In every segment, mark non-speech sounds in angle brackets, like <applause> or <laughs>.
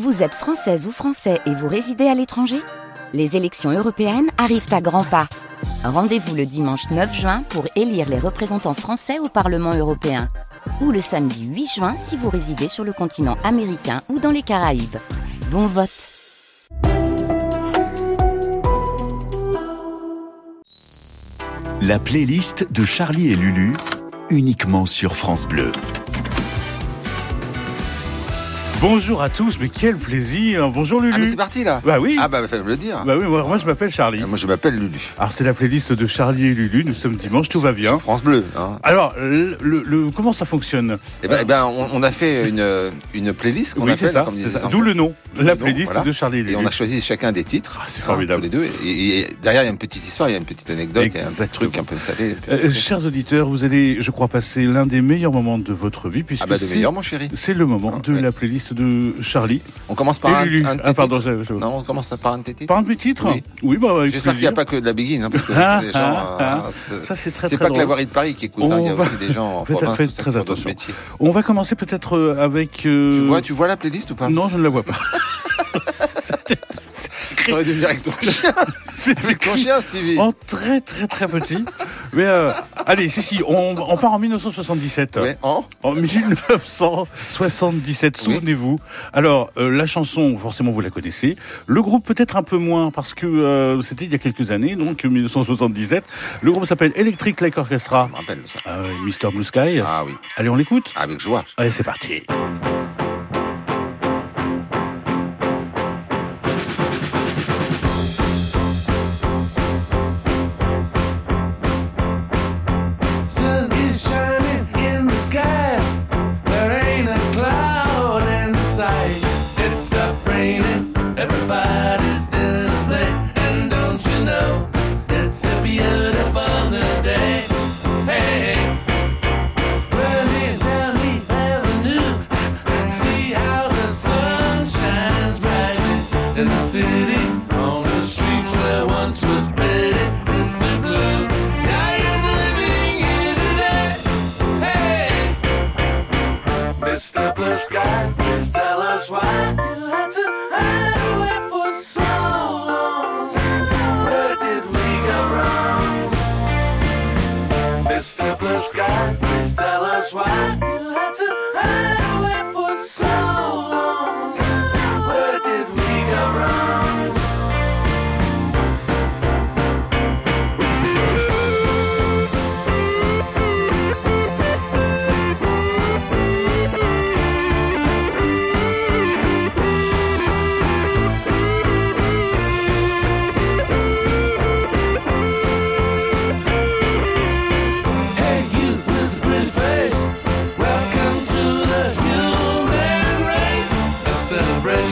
Vous êtes française ou français et vous résidez à l'étranger? Les élections européennes arrivent à grands pas. Rendez-vous le dimanche 9 juin pour élire les représentants français au Parlement européen. Ou le samedi 8 juin si vous résidez sur le continent américain ou dans les Caraïbes. Bon vote La playlist de Charlie et Lulu, uniquement sur France Bleu. Bonjour à tous, mais quel plaisir. Bonjour Lulu. Ah mais c'est parti là Bah oui. Ah bah fallait me le dire. Bah oui, moi, moi, je m'appelle Charlie. Euh, Moi je m'appelle Lulu. Alors c'est la playlist de Charlie et Lulu, nous sommes dimanche, tout va bien. France Bleu. Hein. Alors, le, le- le- comment ça fonctionne Eh ben, eh ben, on, on a fait une, une playlist qu'on Oui, appelle, c'est ça, comme ça. D'où le nom, la nom, playlist voilà. de Charlie et Lulu. Et on a choisi chacun des titres. Ah, c'est hein, formidable. tous les deux. Et, et derrière, il y a une petite histoire, il y a une petite anecdote, il y a un petit truc un peu salé. Euh, chers auditeurs, vous allez, je crois, passer l'un des meilleurs moments de votre vie, puisque ah bah de c'est- meilleur, mon chéri. c'est le moment Ah, de ouais. la playlist de Charlie On commence par un, un tes ah pardon, titres je- je- Non, on commence par un titres. Par un de mes titres Oui. bah J'espère qu'il n'y a pas que de la begin, hein, parce que Ah, c'est des gens. ah, euh, ah. c'est- Ça c'est très c'est très pas que la voirie de Paris qui écoute, hein, il y a va- aussi des gens en <laughs> Faites- province, très attention. métiers. On va commencer peut-être euh, avec. euh, Tu vois, tu vois la playlist ou pas? Non, je ne la vois pas. <laughs> T'aurais dû venir avec ton chien. <laughs> C'est Avec ton chien, Stevie. en très très très petit. Mais euh, allez, si si, on, on part en 1977. Ouais, en En 1977, Oui. souvenez-vous. Alors, euh, la chanson, forcément, vous la connaissez. Le groupe, peut-être un peu moins, parce que euh, c'était il y a quelques années, donc 1977. Le groupe s'appelle Electric Light Orchestra. Je me rappelle ça. Euh, Mr. Blue Sky. Ah oui, Allez, on l'écoute avec joie. Allez, c'est parti.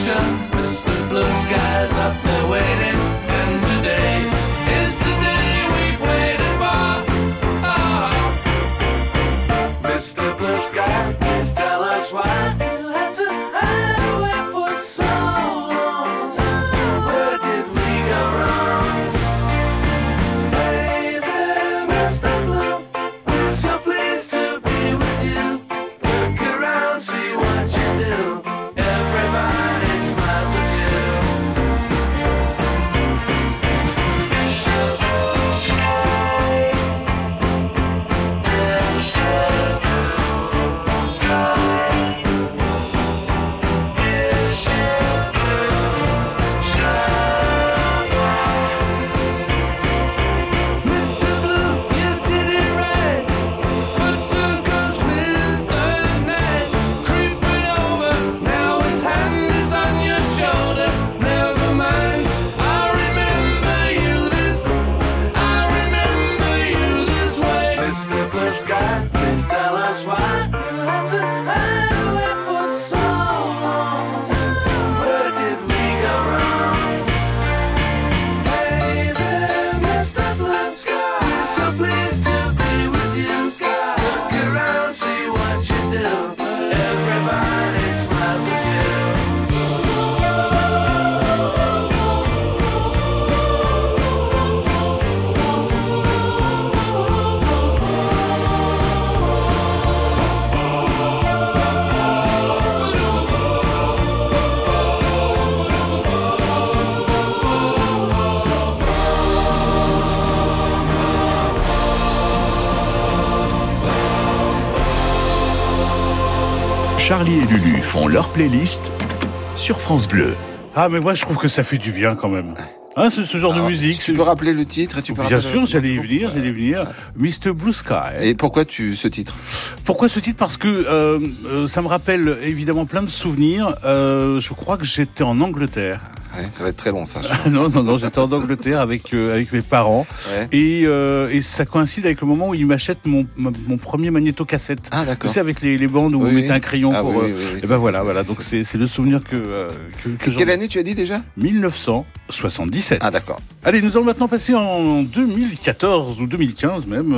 ocean, whispered blue skies up there waiting. Charlie et Lulu font leur playlist sur France Bleu. Ah, mais moi, je trouve que ça fait du bien quand même. Hein, ce, ce genre Alors, de musique. Tu peux rappeler le titre et tu peux Bien sûr, le- j'allais y venir, j'allais y venir. Mr. Blue Sky. Et pourquoi tu ce titre? Pourquoi ce titre? Parce que euh, euh, ça me rappelle évidemment plein de souvenirs. Euh, je crois que j'étais en Angleterre. Ouais, Ça va être très long ça. Ah non, non, non, j'étais en Angleterre avec euh, avec mes parents. Ouais. Et, euh, et ça coïncide avec le moment où ils m'achètent mon, mon premier magnétocassette. Ah Tu d'accord. sais, avec les, les bandes où Oui, on mettait un crayon Ah pour... oui, euh, oui, oui, et ben voilà, voilà. Donc c'est le souvenir que, euh, que, Quelle année tu as dit déjà? 1977. Ah d'accord. Allez, nous allons maintenant passer en 2014 ou 2015 même,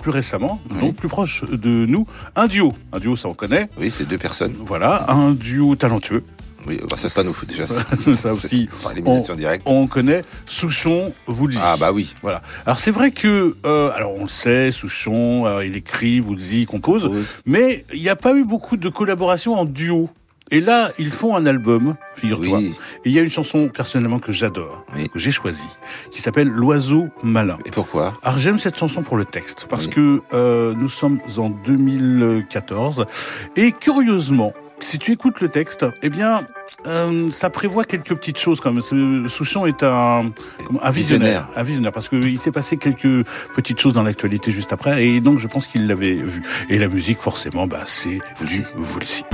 plus récemment, donc plus proche de nous, un duo. Un duo, ça on connaît. Oui, c'est deux personnes. Voilà, un duo talentueux. Oui, bah, ça c'est pas nous déjà. <laughs> Ça aussi, directe. On connaît Souchon, Woolsey. Ah bah oui. Voilà. Alors c'est vrai que, euh, alors on le sait, Souchon, euh, il écrit, Woolsey, il compose, Pause. mais il n'y a pas eu beaucoup de collaborations en duo. Et là, ils font un album, figure-toi. Oui. Et il y a une chanson personnellement que j'adore, Oui. que j'ai choisie, qui s'appelle L'oiseau malin. Et pourquoi? Alors j'aime cette chanson pour le texte, parce Oui. que euh, nous sommes en 2014, et curieusement, si tu écoutes le texte, eh bien, euh, ça prévoit quelques petites choses quand même. Souchon est un, un visionnaire, Visionnaire. un visionnaire, parce qu'il s'est passé quelques petites choses dans l'actualité juste après, et donc je pense qu'il l'avait vu. Et la musique, forcément, bah, c'est du Woolsey.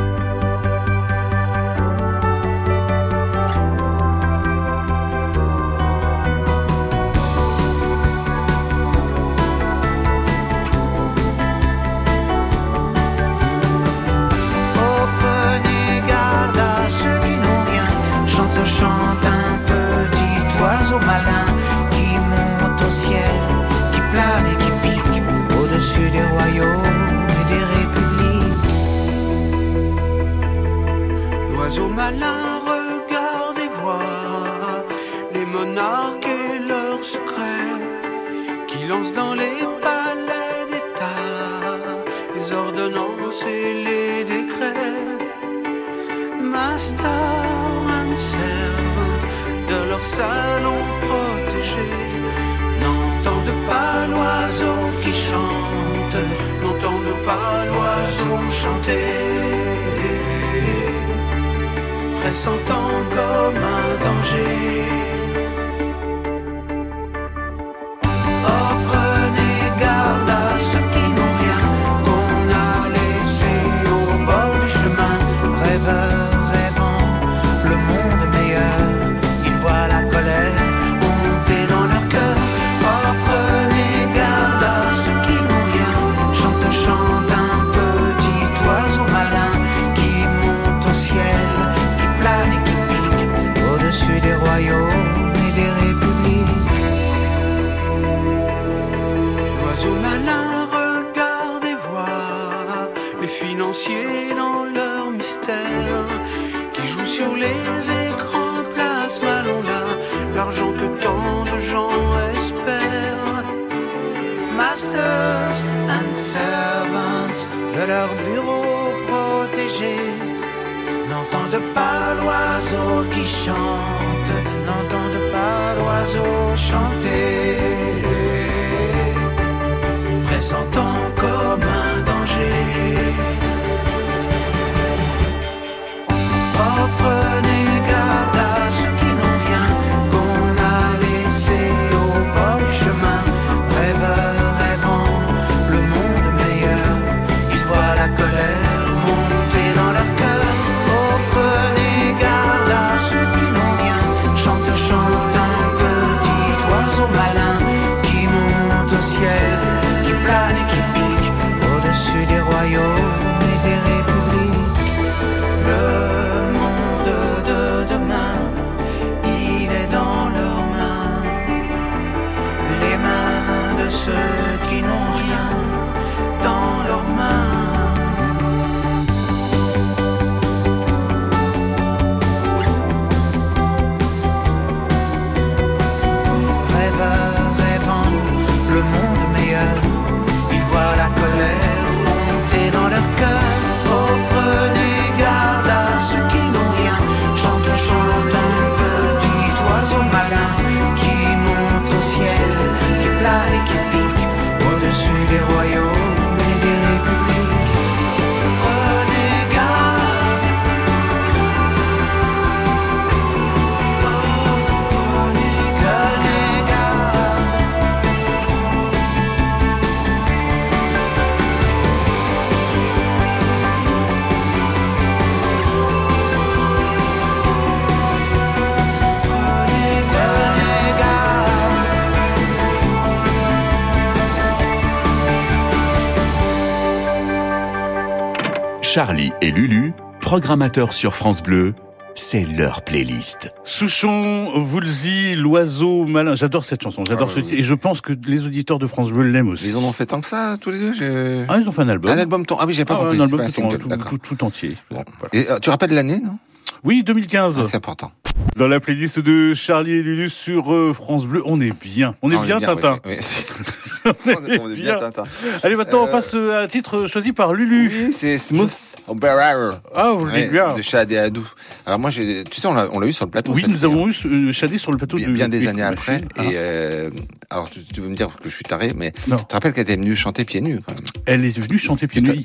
Et Lulu, programmateurs sur France Bleu, c'est leur playlist. Souchon, Woolsey, l'oiseau malin. J'adore cette chanson. J'adore Ah ce oui, titre. Et je pense que les auditeurs de France Bleu l'aiment aussi. Ils en ont fait tant que ça, tous les deux Ah, ils ont fait un album. Un album ton. Ah oui, j'ai pas Ah, compris. un album un tout, tout- d'accord. tout- tout entier. Bon. Voilà. Et euh, tu rappelles l'année, non? Oui, 2015. Ah, C'est important. Dans la playlist de Charlie et Lulu sur euh, France Bleu, on est bien. On est Ah, bien, Tintin. oui, oui. <laughs> <laughs> on est- on est est bien. Tintin. Allez, maintenant, on Euh, passe à un titre choisi par Lulu. Oui, c'est Smooth. Ah, vous le dites bien. de Shad et Adou. Alors moi, j'ai, tu sais, on l'a, on l'a eu sur le plateau. Oui, nous avons eu ce- Shadi sur le plateau bien, de bien des années après. Machine. Ah. Et euh, alors, tu, tu veux me dire que je suis taré, mais Non. tu te rappelles qu'elle était venue chanter pieds nus quand même? Elle est venue chanter pieds nus.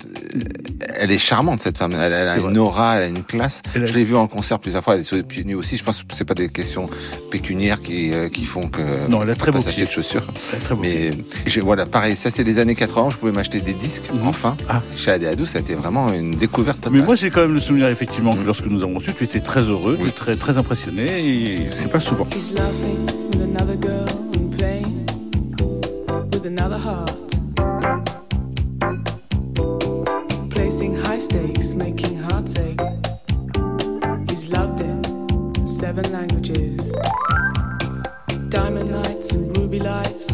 Elle est charmante cette femme. Elle, elle a une aura, elle a une classe. Elle Je l'ai vue en concert plusieurs fois. Elle est sur les pieds nus aussi. Je pense que c'est pas des questions pécuniaires qui, euh, qui font que Non, elle a très beau s'acheter de chaussures. Elle très beau. Mais voilà, pareil, ça c'est les années 80, je pouvais m'acheter des disques, Mhm. enfin. Ah. Chez Adéadou, ça a été vraiment une découverte totale. Mais moi, j'ai quand même le souvenir, effectivement, que Mm. lorsque nous avons reçu, tu étais très heureux, tu Oui. étais très, très impressionné, et c'est pas souvent. Seven languages. Diamond nights and ruby lights.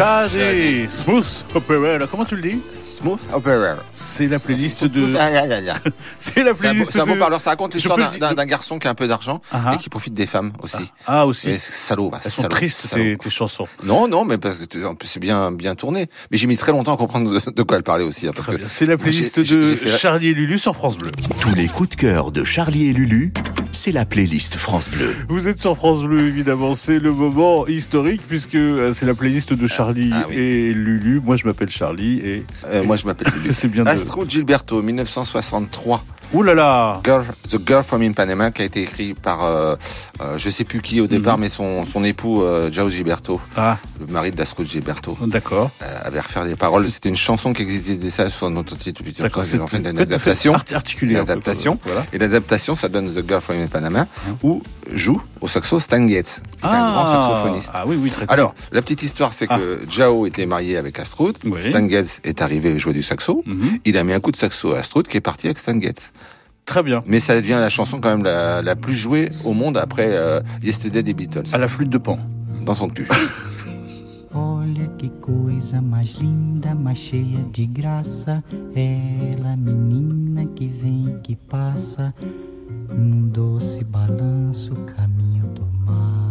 Shadi, Smooth Opera. Comment tu le dis Smooth Opera. C'est la playlist de. Ah, ah, ah, ah. C'est la C'est un, beau- playlist c'est un beau de. parleur, ça raconte l'histoire d'un- le garçon qui a un peu d'argent Ah, ah. et qui profite des femmes aussi. Ah aussi. Et salaud, bah, Elles sont salaud, tristes salaud. tes, tes chansons. Non, non, mais parce que tu- en plus, c'est bien, bien tourné. Mais j'ai mis très longtemps à comprendre de, de quoi elle parlait aussi. hein, parce que. C'est la playlist de la- Charlie et Lulu sur France Bleu. Tous les coups de cœur de Charlie et Lulu, c'est la playlist France Bleu. Vous êtes sur France Bleu, évidemment. C'est le moment historique puisque euh, c'est la playlist de Charlie ah oui. et Lulu. Moi, je m'appelle Charlie et Euh, moi, je m'appelle <laughs> c'est bien de. Astrud Gilberto, 1963. Ouh là là Girl, The Girl from Ipanema, qui a été écrit par, euh, euh, je sais plus qui au départ, Mhm. mais son, son époux, euh, Jao Gilberto, Ah, le mari d'Astrud Gilberto, d'accord. euh, avait refait des paroles. C'était une chanson qui existait déjà sur notre titre, D'accord. ils ont fait une adaptation. faites articuler un peu, L'adaptation. quoi. Voilà. Et l'adaptation, ça donne The Girl from Ipanema, où joue au saxo Stan Getz, qui est un grand saxophoniste. Ah oui, oui, très Alors, la petite histoire, c'est que Jao était marié avec Astrud. Oui. Stan Getz est arrivé jouer du saxo. Mhm. Il a mis un coup de saxo à Astrud qui est parti avec Stan Getz. Très bien. Mais ça devient la chanson quand même la, la plus jouée au monde après euh, Yesterday des Beatles. À la flûte de pan. Dans son cul. <laughs> Olha que coisa mais linda, mais cheia de graça. Ela, menina que vem e que passa, num doce balanço, caminho do mar.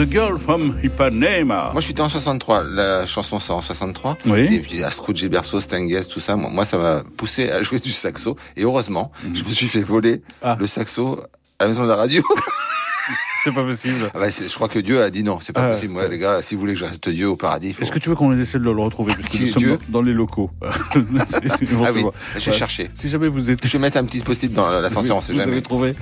The Girl from Ipanema. Moi, je suis en 63. La chanson sort en 63. Oui. Et puis, Astrud, Gilberto, Stenges, tout ça. Moi, ça m'a poussé à jouer du saxo. Et heureusement, je me suis fait voler Mhm. Ah. le saxo à la maison de la radio. <laughs> C'est pas possible. Ah bah, je crois que Dieu a dit non, c'est pas Ah, possible. Ouais, les gars, si vous voulez que je reste Dieu au paradis, faut... Est-ce que tu veux qu'on essaie de le retrouver? Parce que nous est sommes Dieu? dans les locaux. C'est- <laughs> Ah oui, vais chercher. Si jamais vous êtes. Je vais mettre un petit post-it dans l'ascenseur, on sait vous jamais. avez trouvé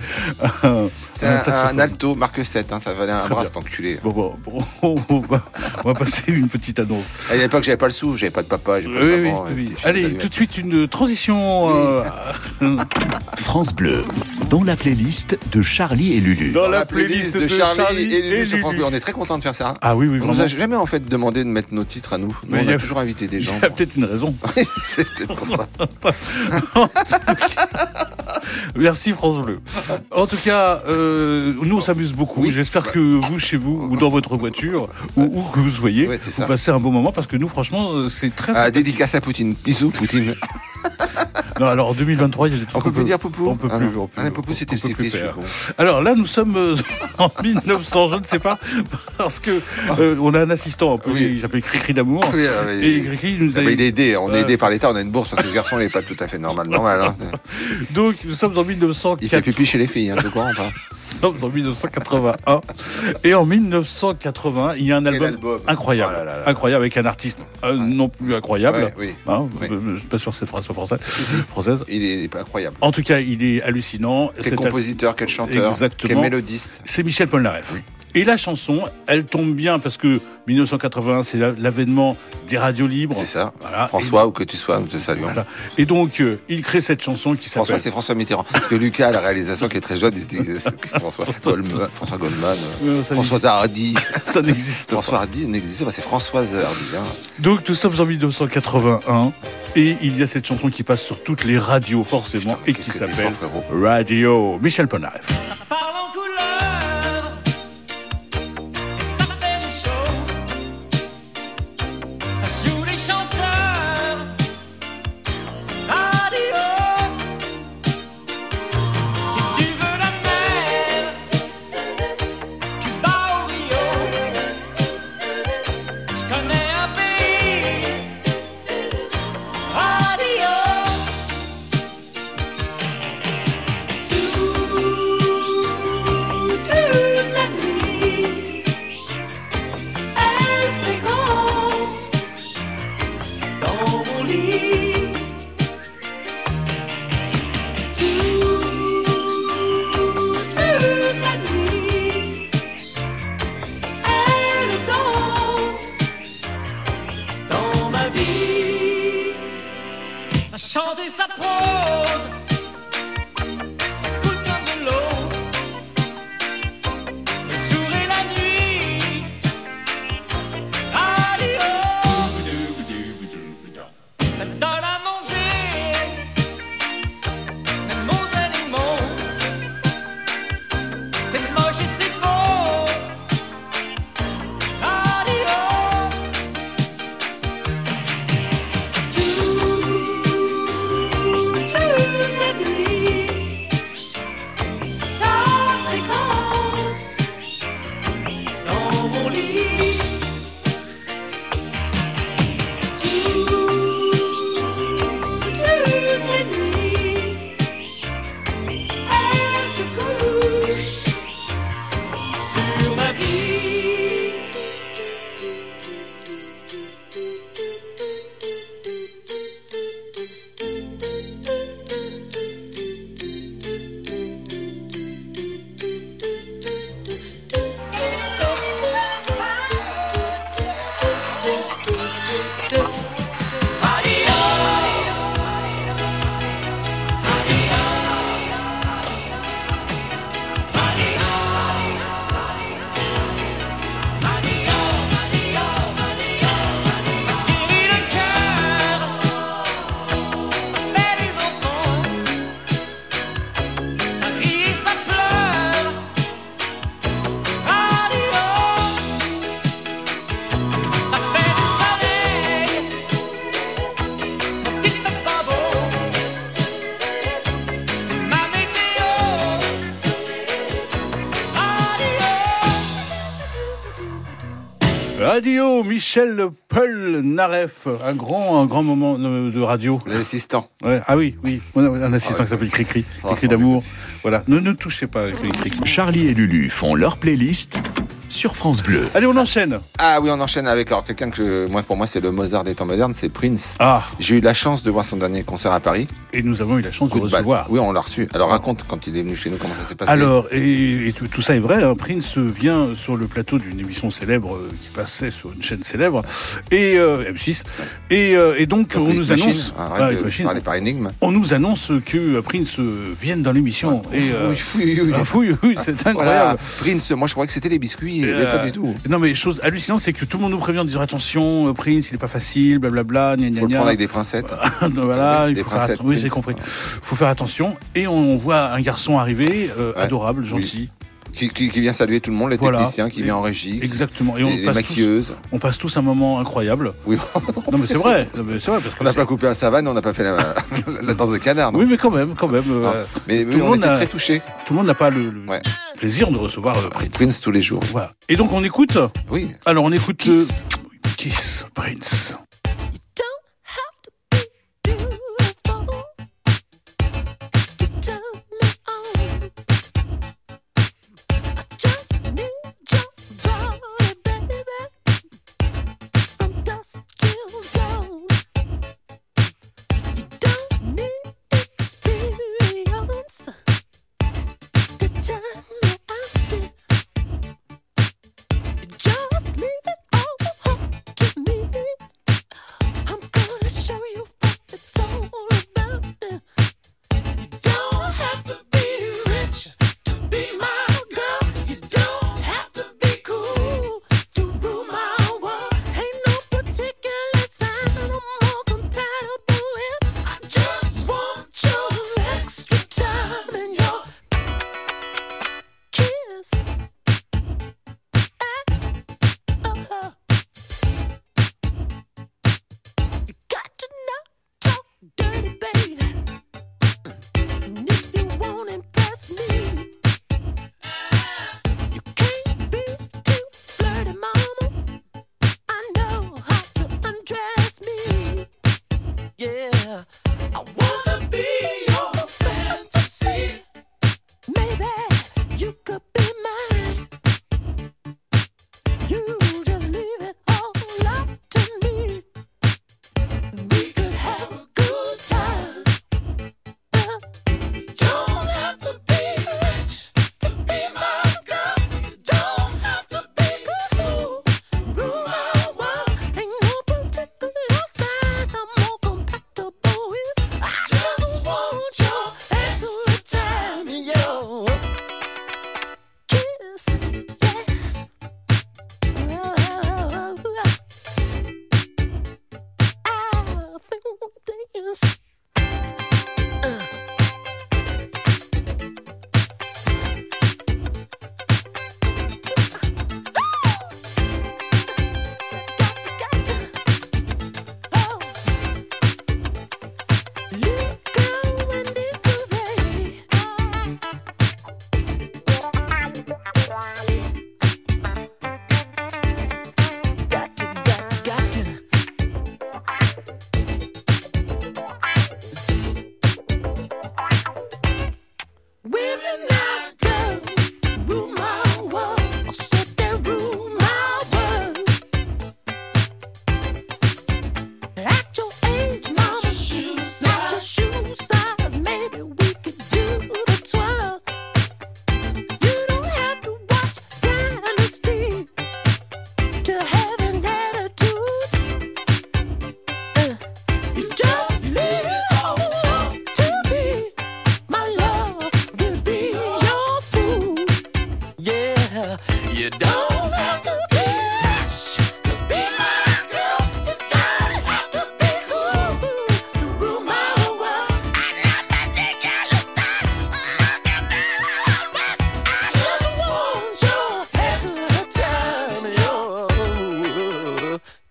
<laughs> C'est un un, alto marque 7, hein, ça valait un Très bras cet enculé. Bon, bon, bon, <laughs> on, va, on va passer une petite annonce. À l'époque, j'avais pas le sou, j'avais pas de papa, j'avais pas de oui, maman. Allez, tout de suite une transition euh, France Bleu, dans la playlist de Charlie et Lulu. dans la playlist de Charlie, et Lulu sur France. Bleu. On est très content de faire ça. Ah oui, oui, On nous vraiment. a jamais en fait demandé de mettre nos titres à nous. Nous, Mais on a, a- toujours invité des Il y gens. a peut-être une raison. <laughs> c'est peut-être pour ça. <laughs> Merci France Bleu. En tout cas, euh, nous on s'amuse beaucoup. Oui. J'espère que vous, chez vous, ou dans votre voiture, ou où que vous soyez, Ouais, vous passez un bon moment parce que nous, franchement, euh, c'est très. Ah, dédicace à Poutine. Bisous, Poutine. <laughs> Non, alors en 2023, il y a des trucs On peut plus dire Poupou On peut Ah plus. Ah, Poupou, c'était je. Alors là, nous sommes euh, <laughs> en 1900, je ne sais pas, parce que euh, on a un assistant un peu, Oui. il s'appelle Cricri d'amour. Ah, Et Cricri nous Ah, a... il est aidé, on est aidé par l'État, on a une bourse le garçon n'est pas tout à fait normal. normal hein. <laughs> Donc nous sommes en Il fait 1904. pipi chez les filles, hein, tu comprends pas? Nous sommes en 1981. Et en 1980, il y a un album, album? incroyable, Oh incroyable avec un artiste euh, non plus incroyable. Hein, Je suis pas sûr que c'est français. Française. Il est, incroyable. En tout cas, il est hallucinant. Quel compositeur, quel chanteur, Exactement. quel mélodiste. C'est Michel Polnareff. Et la chanson, elle tombe bien parce que 1981, c'est la- l'avènement des radios libres. C'est ça. Voilà. François, où que tu sois, nous te saluons. Voilà. Et donc, euh, il crée cette chanson qui François, s'appelle. c'est François Mitterrand. Parce que Lucas, à la réalisation, qui est très jeune, il se dit euh, François <laughs> Goldman, François Goldman, euh, François Hardy. <laughs> Ça n'existe pas. François Hardy n'existe pas, c'est Françoise Hardy. hein. Donc, nous sommes en 1981 et il y a cette chanson qui passe sur toutes les radios, forcément, Putain, et qui s'appelle. Radio. Michel Polnareff. Radio, Michel Paul Naref, un grand, un grand moment de radio. L'assistant. Ouais, ah oui, oui, on a un assistant qui s'appelle Cricri, Ah, Cricri d'amour. Voilà, ne ne touchez pas Cricri. Charlie et Lulu font leur playlist sur France Bleu. Allez, on enchaîne. Ah oui, on enchaîne avec alors quelqu'un que moi pour moi c'est le Mozart des temps modernes, c'est Prince. Ah, J'ai eu la chance de voir son dernier concert à Paris. et nous avons eu la chance de Coup de balle. recevoir. Oui, on l'a reçu. Alors raconte quand il est venu chez nous comment ça s'est passé? Alors, et, et tout, tout ça est vrai, hein, Prince vient sur le plateau d'une émission célèbre euh, qui passait sur une chaîne célèbre, et euh, M6, et, euh, et donc Donc, on nous Machine, annonce, arrête Ah, de par énigme. on nous annonce que euh, Prince euh, vienne dans l'émission, et euh, Oui, oui, oui. ah, oui, c'est Voilà, incroyable. Prince, moi je croyais que c'était les biscuits, mais Euh, pas du tout. Non mais chose hallucinante, c'est que tout le monde nous prévient de dire attention, euh, Prince, il est pas facile, blablabla, gna gna Faut le gna. prendre avec des pincettes. <laughs> voilà, il des faut faire pincettes, atten- Oui, j'ai compris. Faut faire attention. Et on voit un garçon arriver, euh, Ouais. adorable, gentil. Qui, qui- qui vient saluer tout le monde, les Voilà. techniciens, qui vient en régie. Exactement. Et on les, les passe, tous, maquilleuses. on passe tous un moment incroyable. Oui, Non mais c'est vrai, <laughs> mais c'est vrai parce que on n'a pas coupé un savane, on n'a pas fait la, <laughs> la danse des canards. non Oui, mais quand même, quand même. euh. Mais tout le on monde était a- très touchés. tout le monde n'a pas le, le Ouais. plaisir de recevoir euh, Prince. Prince tous les jours. Voilà. Et donc on écoute. Oui. Alors on écoute Kiss. le Kiss Prince.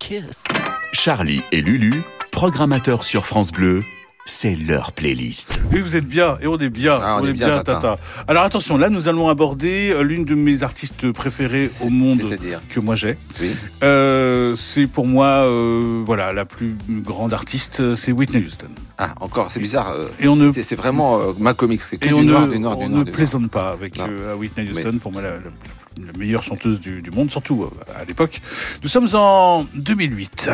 Kiss. Charlie et Lulu, programmateurs sur France Bleu, c'est leur playlist. Oui, vous êtes bien, et on est bien, Ah, on est bien, Tata. Alors attention, là nous allons aborder euh, l'une de mes artistes préférées au monde que moi j'ai. Oui. Euh, c'est pour moi, euh, voilà, la plus grande artiste, c'est Whitney Houston. Ah, encore, c'est bizarre. euh, Et on ne c'est- vraiment euh. C'est que et du on noir, ne, du noir, on du ne noir. plaisante pas avec euh, Whitney Mais- Houston, pour moi la, la- la meilleure chanteuse du, du monde, surtout euh, à l'époque. Nous sommes en 2008.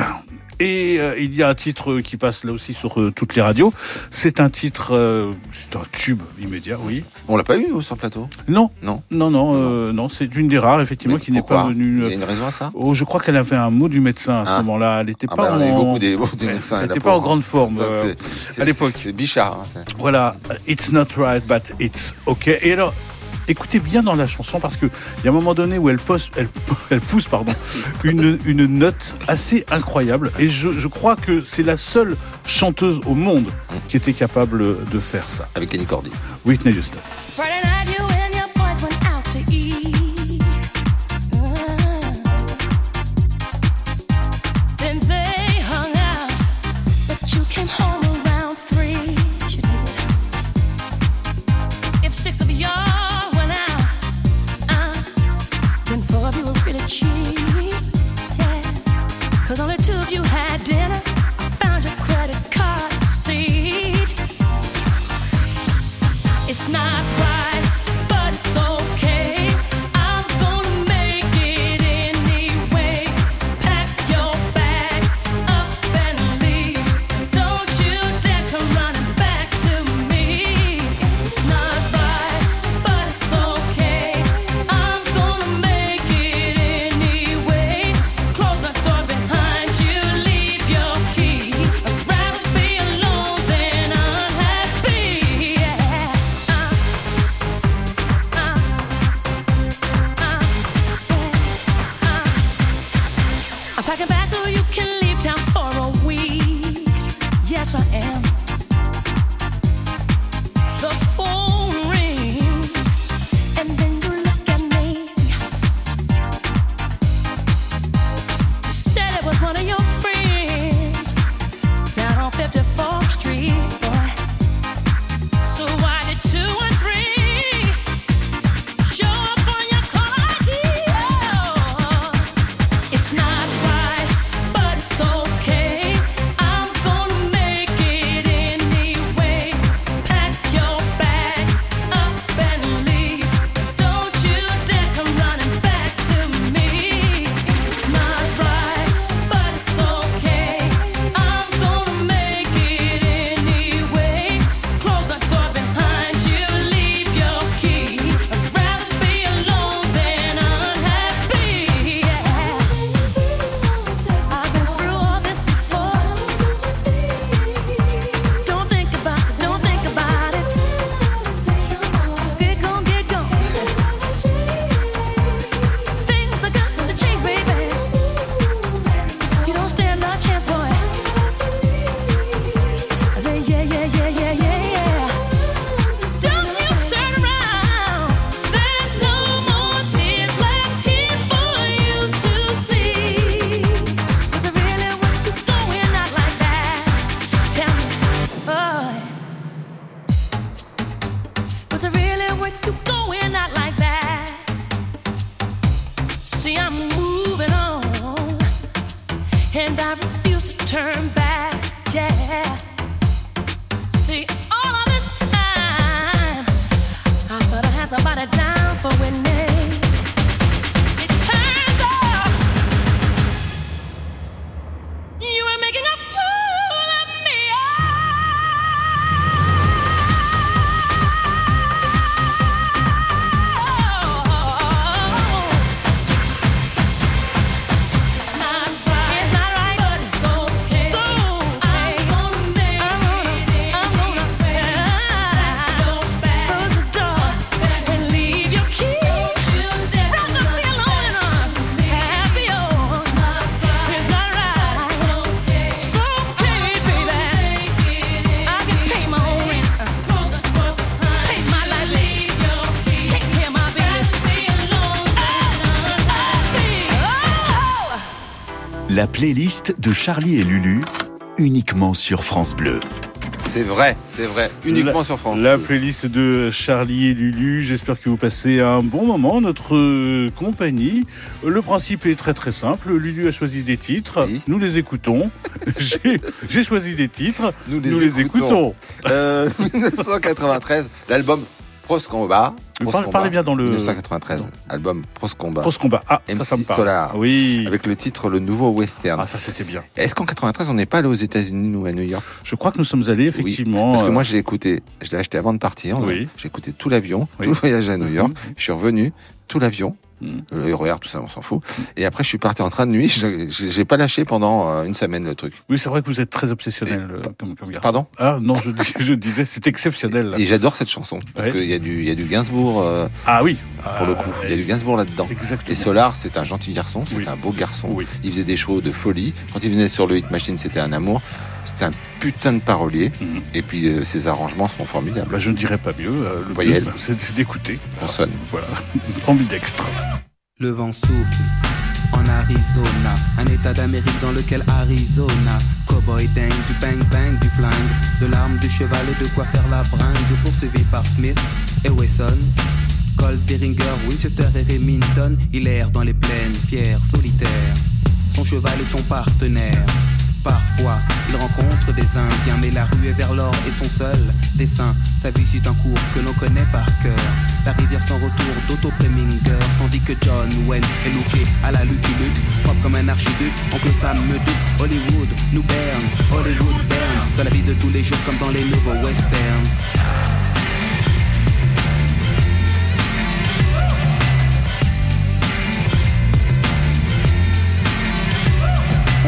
Et euh, il y a un titre qui passe là aussi sur euh, toutes les radios. C'est un titre, euh, c'est un tube immédiat, oui. On l'a pas eu, nous, sur le plateau? Non, Non. non, non, non, c'est une des rares effectivement Mais qui n'est pas venue. Il y a une raison à ça? Oh, je crois qu'elle avait un mot du médecin à ce Ah. moment-là. Elle n'était Ah pas bah, en- beaucoup des. Elle n'était pas en grande forme. Ça, à l'époque. C'est Bichard. hein, Voilà, it's not right, but it's okay. Et alors, écoutez bien dans la chanson parce que il y a un moment donné où elle, <laughs> elle pousse pardon, une, une note assez incroyable. Et je, je crois que c'est la seule chanteuse au monde qui était capable de faire ça. Avec Kenny Cordy. Whitney Houston. It's not right, La playlist de Charlie et Lulu, uniquement sur France Bleu. C'est vrai, c'est vrai. Uniquement sur France. La playlist de Charlie et Lulu. J'espère que vous passez un bon moment en notre euh, compagnie. Le principe est très très simple. Lulu a choisi des titres. Oui. Nous les écoutons. <laughs> J'ai choisi des titres. Nous les écoutons. écoutons. Euh, <laughs> 1993, l'album Pros Combat. Pros parlez bien dans le- 1993, album Pros Combat. Pros combat. Ah, ça, MC ça me parle. Solar. Oui. Avec le titre Le Nouveau Western. Ah, ça c'était bien. Est-ce qu'en 93, on n'est pas allé aux États-Unis ou à New York? Je crois que nous sommes allés effectivement. Parce que euh, moi, je l'ai écouté, je l'ai acheté avant de partir. Oui. J'ai écouté tout l'avion, Oui. tout le voyage à New York. Mhm. Je suis revenu, tout l'avion. Le RER, tout ça, on s'en fout. Et après, je suis parti en train de nuit. <laughs> Je- J'ai pas lâché pendant euh, une semaine le truc. Oui, c'est vrai que vous êtes très obsessionnel euh, comme, comme garçon. Pardon? Ah non, je, dis- je disais, c'est exceptionnel. là. Et j'adore cette chanson parce Ouais. qu'il y a du, il y a du Gainsbourg euh, Ah oui. pour le coup. Il y a du Gainsbourg là-dedans. Exactement. Et Solar, c'est un gentil garçon, c'est Oui. un beau garçon. Oui. Il faisait des shows de folie. Quand il venait sur le Hit Machine, c'était un amour. C'était un putain de parolier. Mhm. Et puis euh, ses arrangements sont formidables. Bah, je ne dirais pas mieux. euh, le Voyelle. mieux, c'est c'est d'écouter. Consonne. Voilà. <laughs> Ambidextre. Le vent souffle en Arizona, un état d'Amérique dans lequel Arizona, cowboy dingue, du bang bang, du flingue, de l'arme, du cheval et de quoi faire la bringue, poursuivi par Smith et Wesson. Colt, Derringer, Winchester et Remington, il erre dans les plaines, fier, solitaire. Son cheval est son partenaire. Parfois, il rencontre des Indiens, mais la rue est vers l'or et son seul dessin. Sa vie suit un cours que l'on connaît par cœur. La rivière sans retour d'Otto Preminger, tandis que John Wayne est looké à la Lucky Luke, propre comme un archiduc. Oncle Sam me dit Hollywood nous berne, Hollywood berne, dans la vie de tous les jours comme dans les nouveaux westerns.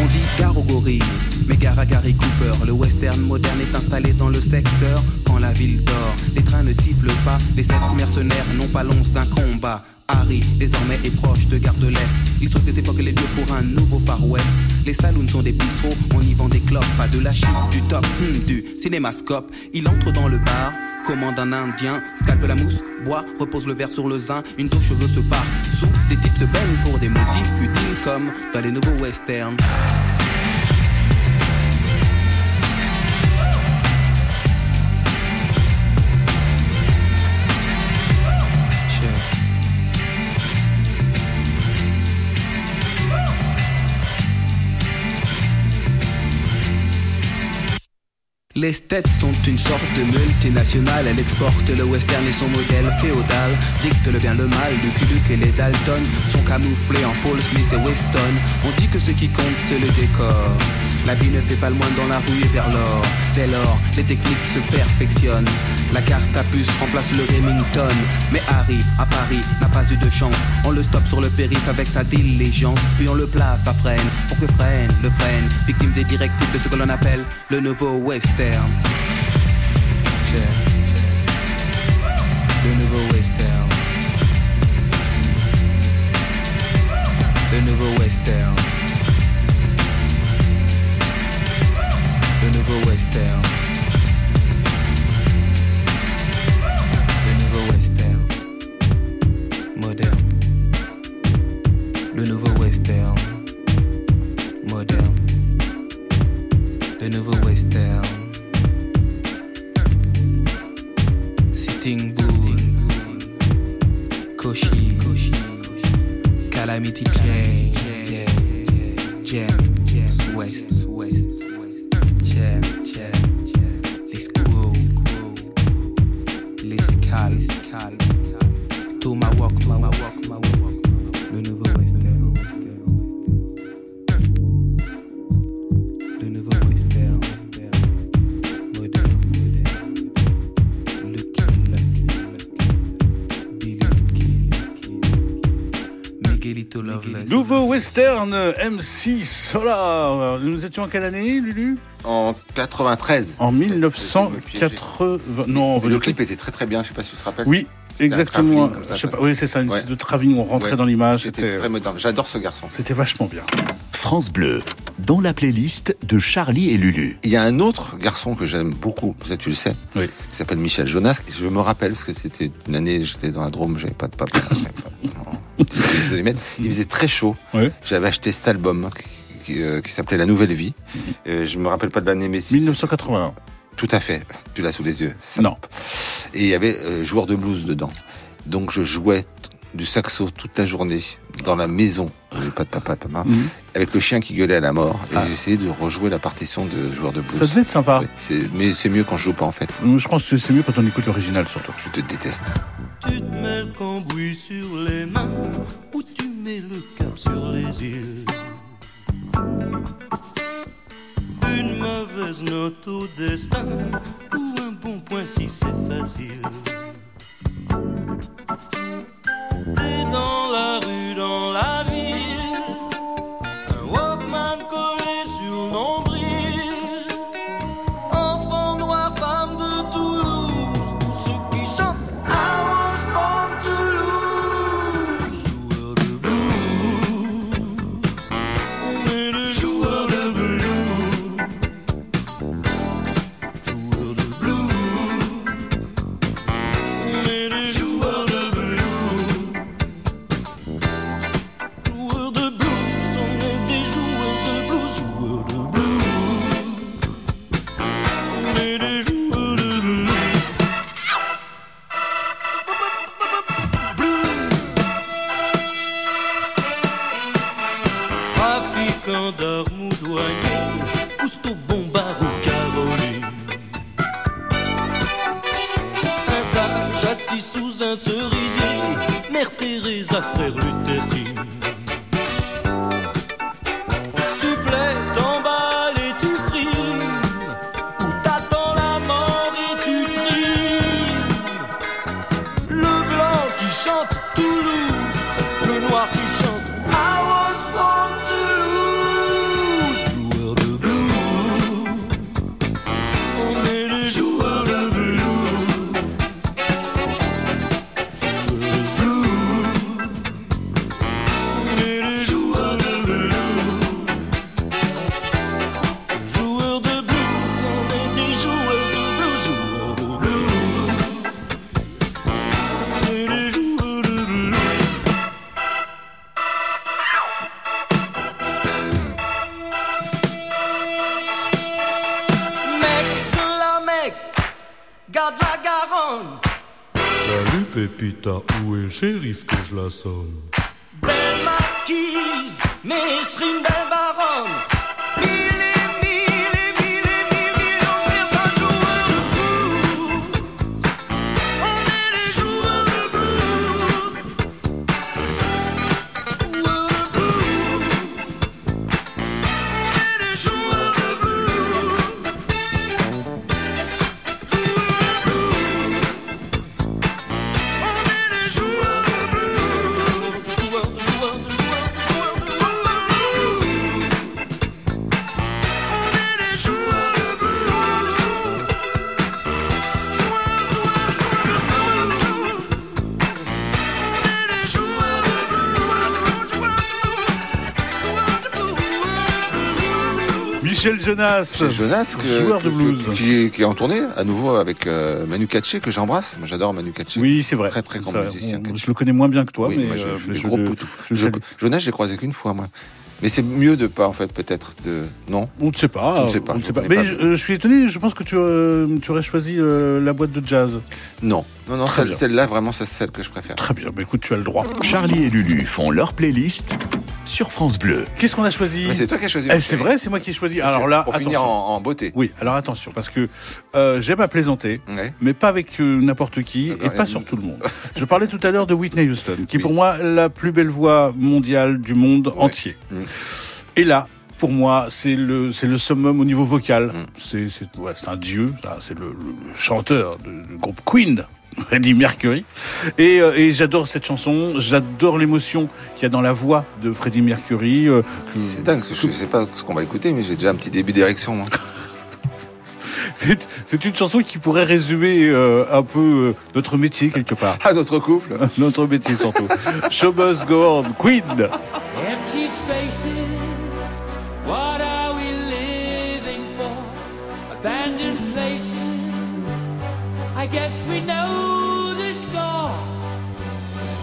On dit gare aux gorilles, mais gare à Gary Cooper. Le western moderne est installé dans le secteur quand la ville dort. Les trains ne sifflent pas, les sept mercenaires n'ont pas l'once d'un combat. Harry, désormais, est proche de Gare de l'Est. Il sauve des époques les lieux pour un nouveau Far West. Les saloons sont des bistrots, on y vend des clopes, pas de la chip, du top, hmm, du cinémascope. Il entre dans le bar, commande un indien, scalpe la mousse, boit, repose le verre sur le zin, une dos cheveux se part. Sous, des types se baignent pour des motifs futiles comme dans les nouveaux westerns. Les States sont une sorte de multinationale, elle exporte le western et son modèle féodal, dicte le bien le mal, Lucky Luke et les Dalton sont camouflés en Paul Smith et Weston. On dit que ce qui compte c'est le décor. La vie ne fait pas le dans la rue et vers l'or. Dès lors, les techniques se perfectionnent. La carte à puce remplace le Remington. Mais Harry, à Paris, n'a pas eu de chance. On le stoppe sur le périph' avec sa diligence. Puis on le place à freine pour que freine le freine. Victime des directives de ce que l'on appelle le nouveau western. MC Solar. Nous étions en quelle année, Lulu? En 93. En piégé. 1980. Non, Le clip était très très bien, je sais pas si tu te rappelles. Oui, exactement. Je sais pas, oui, c'est ça, une Ouais. de travelling où on rentrait Ouais. dans l'image. C'était C'était très moderne. J'adore ce garçon. c'était vachement bien. France Bleu, dans la playlist de Charlie et Lulu. Il y a un autre garçon que j'aime beaucoup, ça tu le sais, Oui. qui s'appelle Michel Jonas. Je me rappelle, parce que c'était une année, j'étais dans la Drôme, j'avais pas de papa. <laughs> il, faisait il très chaud. Oui. J'avais acheté cet album qui, euh, qui s'appelait La Nouvelle Vie. Euh, je me rappelle pas de l'année, mais si. 1981. Tout à fait. Tu l'as sous les yeux. ça. Non. Et il y avait euh, joueur de blues dedans. Donc je jouais du saxo toute la journée dans la maison. Pas de papa, de maman. Mhm. Avec le chien qui gueulait à la mort. Et Ah. j'ai essayé de rejouer la partition de joueur de blues. Ça devait être sympa. Oui, c'est- mais c'est mieux quand je joue pas en fait. Je pense que c'est mieux quand on écoute l'original surtout. Je te déteste. Tu te mets le cambouis sur les mains ou tu mets le cap sur les îles. Une mauvaise note au destin ou un bon point si c'est facile. T'es Michel Jonas. Que- joueur de que- blues. qui, qui est en tournée à nouveau avec euh, Manu Katché que j'embrasse. Moi j'adore Manu Katché. Oui, c'est vrai. Très très grand musicien. on- je le connais moins bien que toi, Oui, mais, moi, je, euh, mais je gros le- je. Jonas, je l'ai croisé qu'une fois, moi. Mais c'est mieux de pas, en fait, peut-être, de. Non? On ne sait pas. On ne sait pas, on ne je sait pas. Mais pas. je, je suis étonné. Je pense que tu, euh, tu aurais choisi euh, la boîte de jazz. Non. Non, non, celle- celle-là, vraiment, c'est celle que je préfère. Très bien. Bah, écoute, tu as le droit. Charlie et Lulu font leur playlist sur France Bleu. Qu'est-ce qu'on a choisi? C'est toi qui as choisi. Eh, C'est vrai, c'est moi qui ai choisi. Alors là, Pour finir attention. en, en beauté. Oui, alors attention, parce que euh, j'aime à plaisanter, Ouais. mais pas avec euh, n'importe qui et D'accord, pas et- sur tout le monde. Je parlais tout à l'heure de Whitney Houston, qui est Oui. pour moi la plus belle voix mondiale du monde entier. Mm. Et là, pour moi, c'est le c'est le summum au niveau vocal. Mm. C'est c'est ouais, c'est un dieu. ça, C'est le, le- chanteur du du groupe Queen. <laughs> Freddie Mercury et, euh, et j'adore cette chanson j'adore l'émotion qu'il y a dans la voix de Freddie Mercury euh, que- C'est dingue, parce que je sais pas ce qu'on va écouter, mais j'ai déjà un petit début d'érection. <laughs> C'est c'est une chanson qui pourrait résumer euh, un peu euh, notre métier quelque part. Ah, notre couple <laughs> notre métier surtout. Show must go on. Queen. Empty spaces, what are we living for? Abandoned places, I guess we know the score.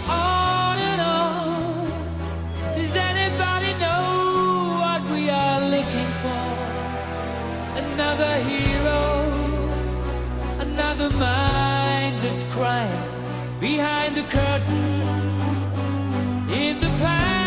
On and on, does anybody know what we are looking for? Another hero another mindless crime behind the curtain in the past.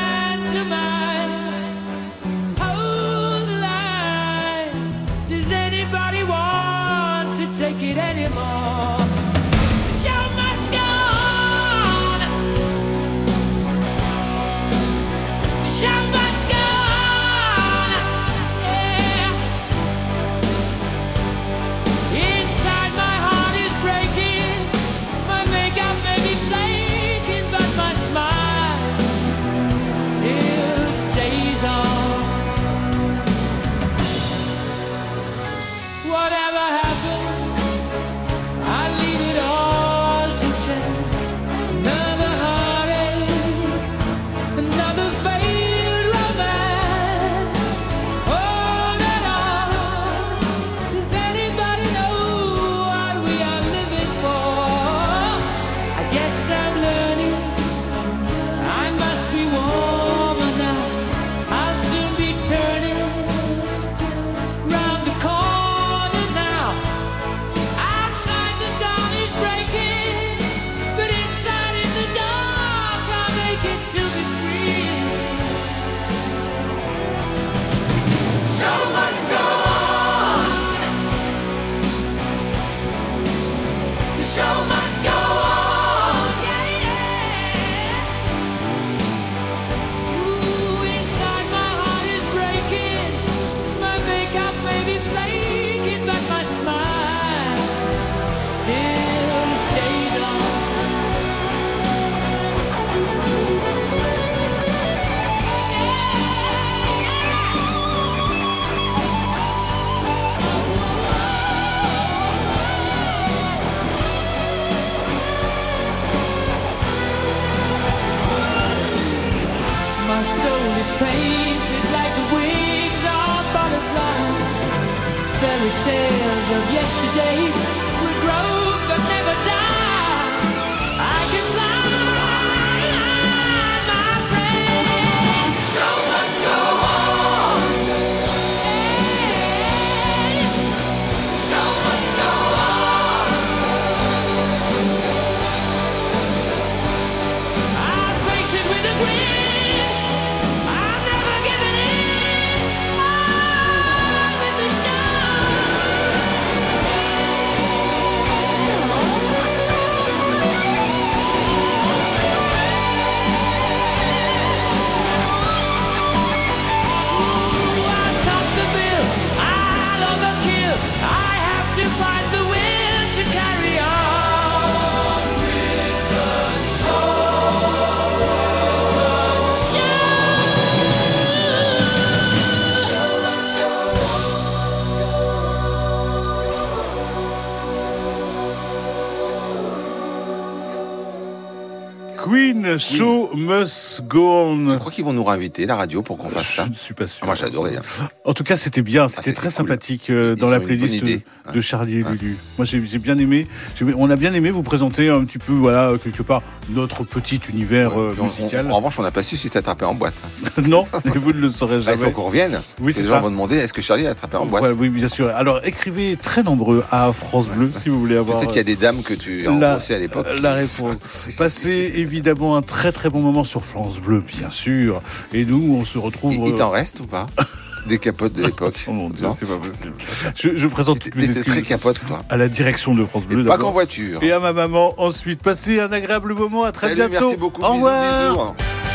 Qu'ils vont nous réinviter, la radio, pour qu'on fasse ça. Je ne suis pas sûr. Ah, moi, j'ai adoré. hein. En tout cas, c'était bien, c'était c'était très cool. sympathique euh, dans la playlist de, de Charlie et. Lulu. Moi, j'ai bien aimé. On a bien aimé vous présenter un petit peu, voilà, quelque part, notre petit univers euh, on- musical. on- en revanche, on n'a pas su si t'es attrapé en boîte. <laughs> non, et vous ne le saurez Ah, il jamais. faut qu'on revienne. Oui, Les ça. gens vont demander est-ce que Charlie a attrapé en boîte Voilà, oui, bien sûr. Alors, écrivez très nombreux à France Bleu si vous voulez avoir Peut-être qu'il y a des dames que tu as embrassées à l'époque. la réponse. <laughs> Passez évidemment un très très bon moment sur France Bleu, bien sûr. Et nous, on se retrouve. Il, il euh, t'en reste ou pas <laughs> Des capotes de l'époque. Oh mon Dieu, c'est pas possible. <laughs> Je, je présente toutes mes très capote, toi. à la direction de France Bleu. Et pas qu'en voiture. Et à ma maman ensuite. Passez un agréable moment. À très Salut, bientôt. merci beaucoup. Au Bisous, revoir. bisous.